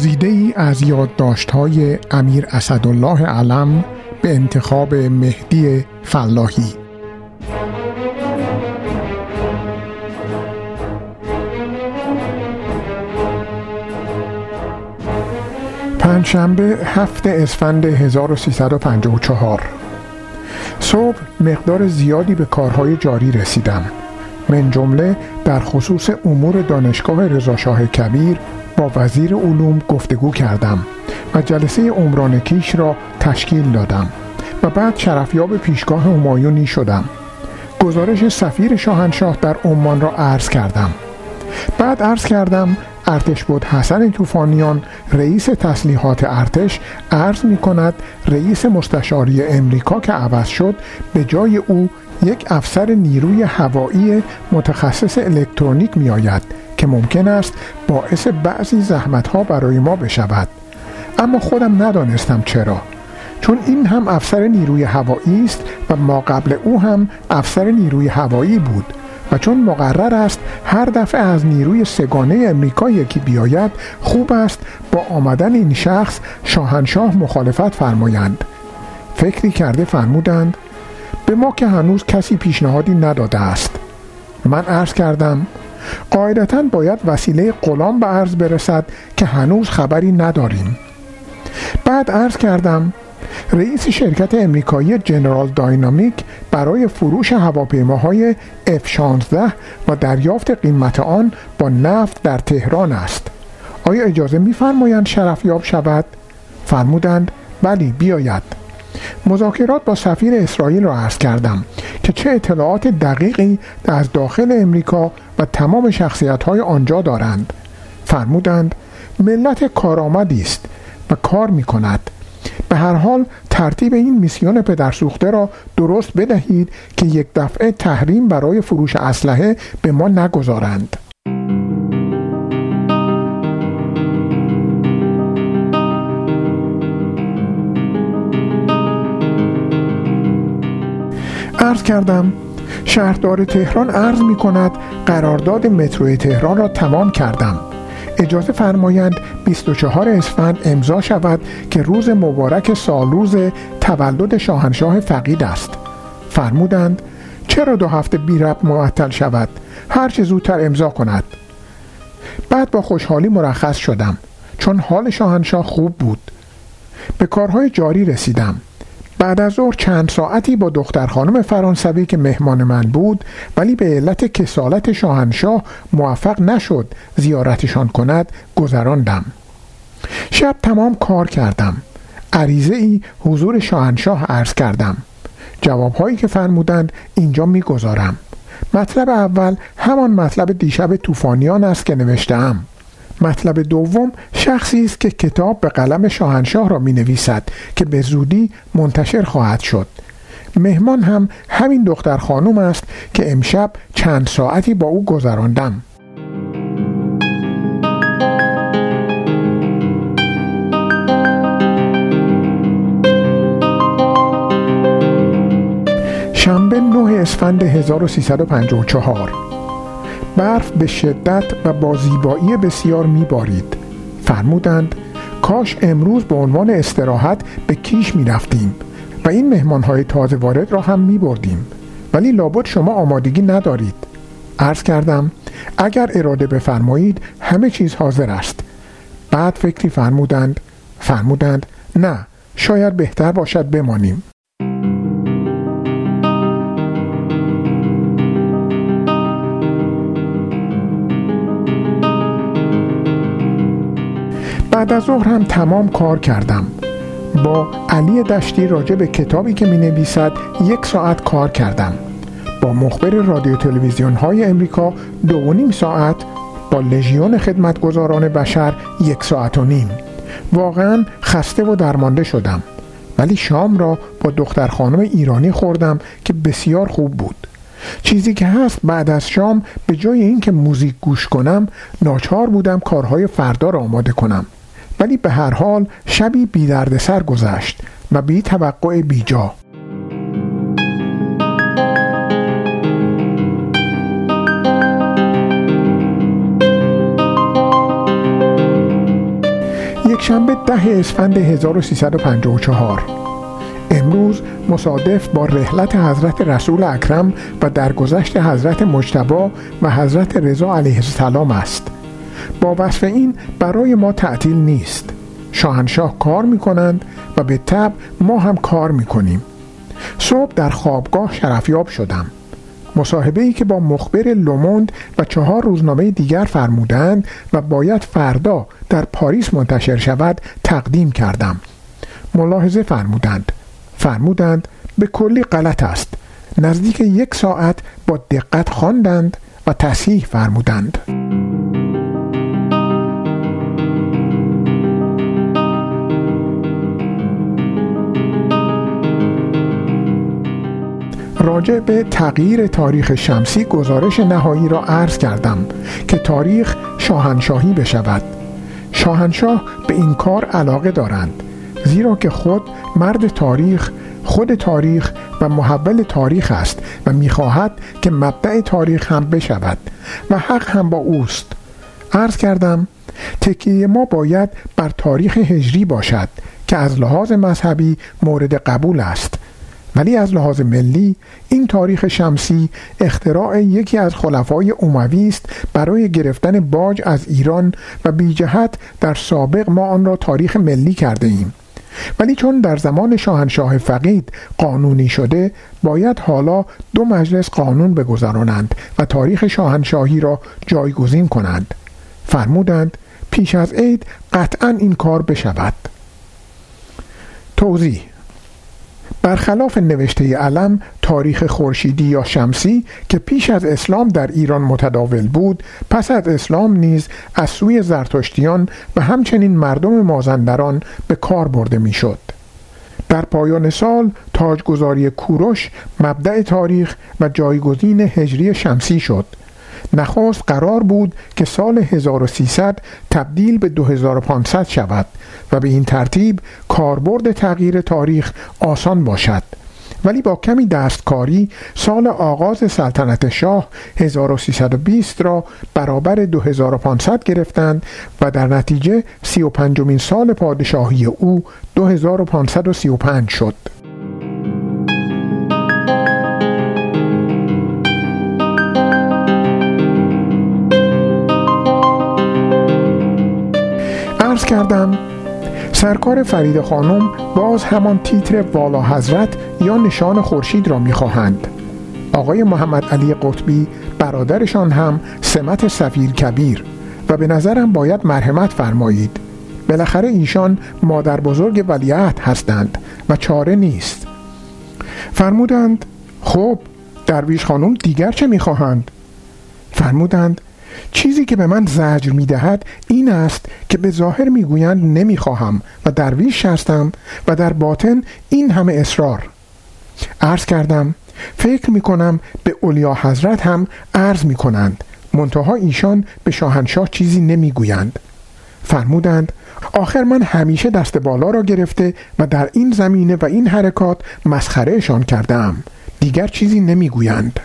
گزیده ای از یادداشت های امیر اسدالله علم به انتخاب مهدی فلاحی. پنجشنبه هفت اسفند 1354 صبح مقدار زیادی به کارهای جاری رسیدم. من جمله در خصوص امور دانشگاه رضاشاه کبیر با وزیر علوم گفتگو کردم و جلسه عمران کیش را تشکیل دادم و بعد شرفیاب پیشگاه همایونی شدم. گزارش سفیر شاهنشاه در عمان را عرض کردم. بعد عرض کردم ارتش بود حسن توفانیان رئیس تسلیحات ارتش عرض می کند رئیس مستشاری امریکا که عوض شد به جای او یک افسر نیروی هوایی متخصص الکترونیک می آید. که ممکن است باعث بعضی زحمت ها برای ما بشود. اما خودم ندانستم چرا چون این هم افسر نیروی هوایی است و ما قبل او هم افسر نیروی هوایی بود و چون مقرر است هر دفعه از نیروی سگانه امریکا یکی بیاید خوب است با آمدن این شخص شاهنشاه مخالفت فرمایند. فکری کرده فرمودند به ما که هنوز کسی پیشنهادی نداده است. من عرض کردم قاعدتا باید وسیله غلام به عرض برسد که هنوز خبری نداریم. بعد عرض کردم رئیس شرکت امریکایی جنرال داینامیک برای فروش هواپیماهای F-16 و دریافت قیمت آن با نفت در تهران است. آیا اجازه میفرمایند شرفیاب شود؟ فرمودند ولی بیاید. مذاکرات با سفیر اسرائیل را عرض کردم. که چه اطلاعات دقیقی از داخل امریکا و تمام شخصیت های آنجا دارند. فرمودند ملت کارآمدی است و کار می کند به هر حال ترتیب این میسیون پدرسوخته را درست بدهید که یک دفعه تحریم برای فروش اسلحه به ما نگذارند. عرض کردم. شهردار تهران عرض می کند قرارداد متروی تهران را تمام کردم. اجازه فرمایند 24 اسفند امضا شود که روز مبارک سالروز تولد شاهنشاه فقید است. فرمودند چرا دو هفته بی رب معطل شود؟ هر چه زودتر امضا کند. بعد با خوشحالی مرخص شدم چون حال شاهنشاه خوب بود. به کارهای جاری رسیدم. بعد از ظهر چند ساعتی با دختر خانم فرانسوی که مهمان من بود ولی به علت کسالت شاهنشاه موفق نشد زیارتشان کند گذراندم. شب تمام کار کردم. عریضه ای حضور شاهنشاه عرض کردم. جوابهایی که فرمودند اینجا می‌گذارم. مطلب اول همان مطلب دیشب طوفانیان است که نوشتم مطلب دوم شخصی است که کتاب به قلم شاهنشاه را می نویسد که به زودی منتشر خواهد شد. مهمان هم همین دختر خانم است که امشب چند ساعتی با او گذراندم. شنبه 9 اسفند 1354 برف به شدت و با زیبایی بسیار میبارید. فرمودند کاش امروز به عنوان استراحت به کیش می رفتیم و این مهمان های تازه وارد را هم می بردیم ولی لابد شما آمادگی ندارید. عرض کردم اگر اراده بفرمایید همه چیز حاضر است. بعد فکری فرمودند فرمودند نه شاید بهتر باشد بمانیم. بعد از ظهر هم تمام کار کردم. با علی دشتی راجع به کتابی که می نویسد یک ساعت کار کردم. با مخبر رادیو تلویزیون های امریکا دو و نیم ساعت با لژیون خدمتگزاران بشر یک ساعت و نیم. واقعا خسته و درمانده شدم. ولی شام را با دختر خانم ایرانی خوردم که بسیار خوب بود. چیزی که هست بعد از شام به جای اینکه موزیک گوش کنم ناچار بودم کارهای فردا را آماده کنم. ولی به هر حال شبی بی سر گذشت و بی توقع بیجا سهشنبه ده اسفند 1354 امروز مصادف با رحلت حضرت رسول اکرم و درگذشت حضرت مجتبا و حضرت رضا علیه السلام است. با وصف این برای ما تعطیل نیست. شاهنشاه کار می کنند و به تب ما هم کار می کنیم صبح در خوابگاه شرفیاب شدم. مصاحبه ای که با مخبر لوموند و چهار روزنامه دیگر فرمودند و باید فردا در پاریس منتشر شود تقدیم کردم. ملاحظه فرمودند. فرمودند به کلی غلط است. نزدیک یک ساعت با دقت خواندند و تصحیح فرمودند. راجع به تغییر تاریخ شمسی گزارش نهایی را عرض کردم که تاریخ شاهنشاهی بشود. شاهنشاه به این کار علاقه دارند زیرا که خود مرد تاریخ خود تاریخ و محول تاریخ است و می‌خواهد که مبدع تاریخ هم بشود و حق هم با اوست. عرض کردم تکیه ما باید بر تاریخ هجری باشد که از لحاظ مذهبی مورد قبول است. ولی از لحاظ ملی این تاریخ شمسی اختراع یکی از خلفای اوموی است برای گرفتن باج از ایران و بی جهت در سابق ما آن را تاریخ ملی کرده ایم. ولی چون در زمان شاهنشاه فقید قانونی شده باید حالا دو مجلس قانون بگذرانند و تاریخ شاهنشاهی را جایگزین کنند. فرمودند پیش از عید قطعا این کار بشود. توضیح برخلاف نوشته علم تاریخ خورشیدی یا شمسی که پیش از اسلام در ایران متداول بود پس از اسلام نیز از سوی زرتشتیان و همچنین مردم مازندران به کار برده می‌شد. در پایان سال تاجگذاری کوروش مبدع تاریخ و جایگزین هجری شمسی شد نخست قرار بود که سال 1300 تبدیل به 2500 شود و به این ترتیب کاربرد تغییر تاریخ آسان باشد ولی با کمی دستکاری سال آغاز سلطنت شاه 1320 را برابر 2500 گرفتند و در نتیجه 35 سال پادشاهی او 2535 شد. کردم. سرکار فرید خانم باز همان تیتر والا حضرت یا نشان خورشید را می‌خواهند. آقای محمد علی قطبی برادرشان هم سمت سفیر کبیر و به نظرم باید مرحمت فرمایید. بالاخره ایشان مادر بزرگ ولیعت هستند و چاره نیست. فرمودند خب درویش خانم دیگر چه می‌خواهند؟ فرمودند چیزی که به من زجر می دهد این است که به ظاهر می گویند نمی خواهم و درویش هستم و در باطن این همه اصرار. عرض کردم فکر می کنم به اولیا حضرت هم عرض می کنند منتها ایشان به شاهنشاه چیزی نمی گویند فرمودند آخر من همیشه دست بالا را گرفته و در این زمینه و این حرکات مسخرهشان کردم دیگر چیزی نمی‌گویند.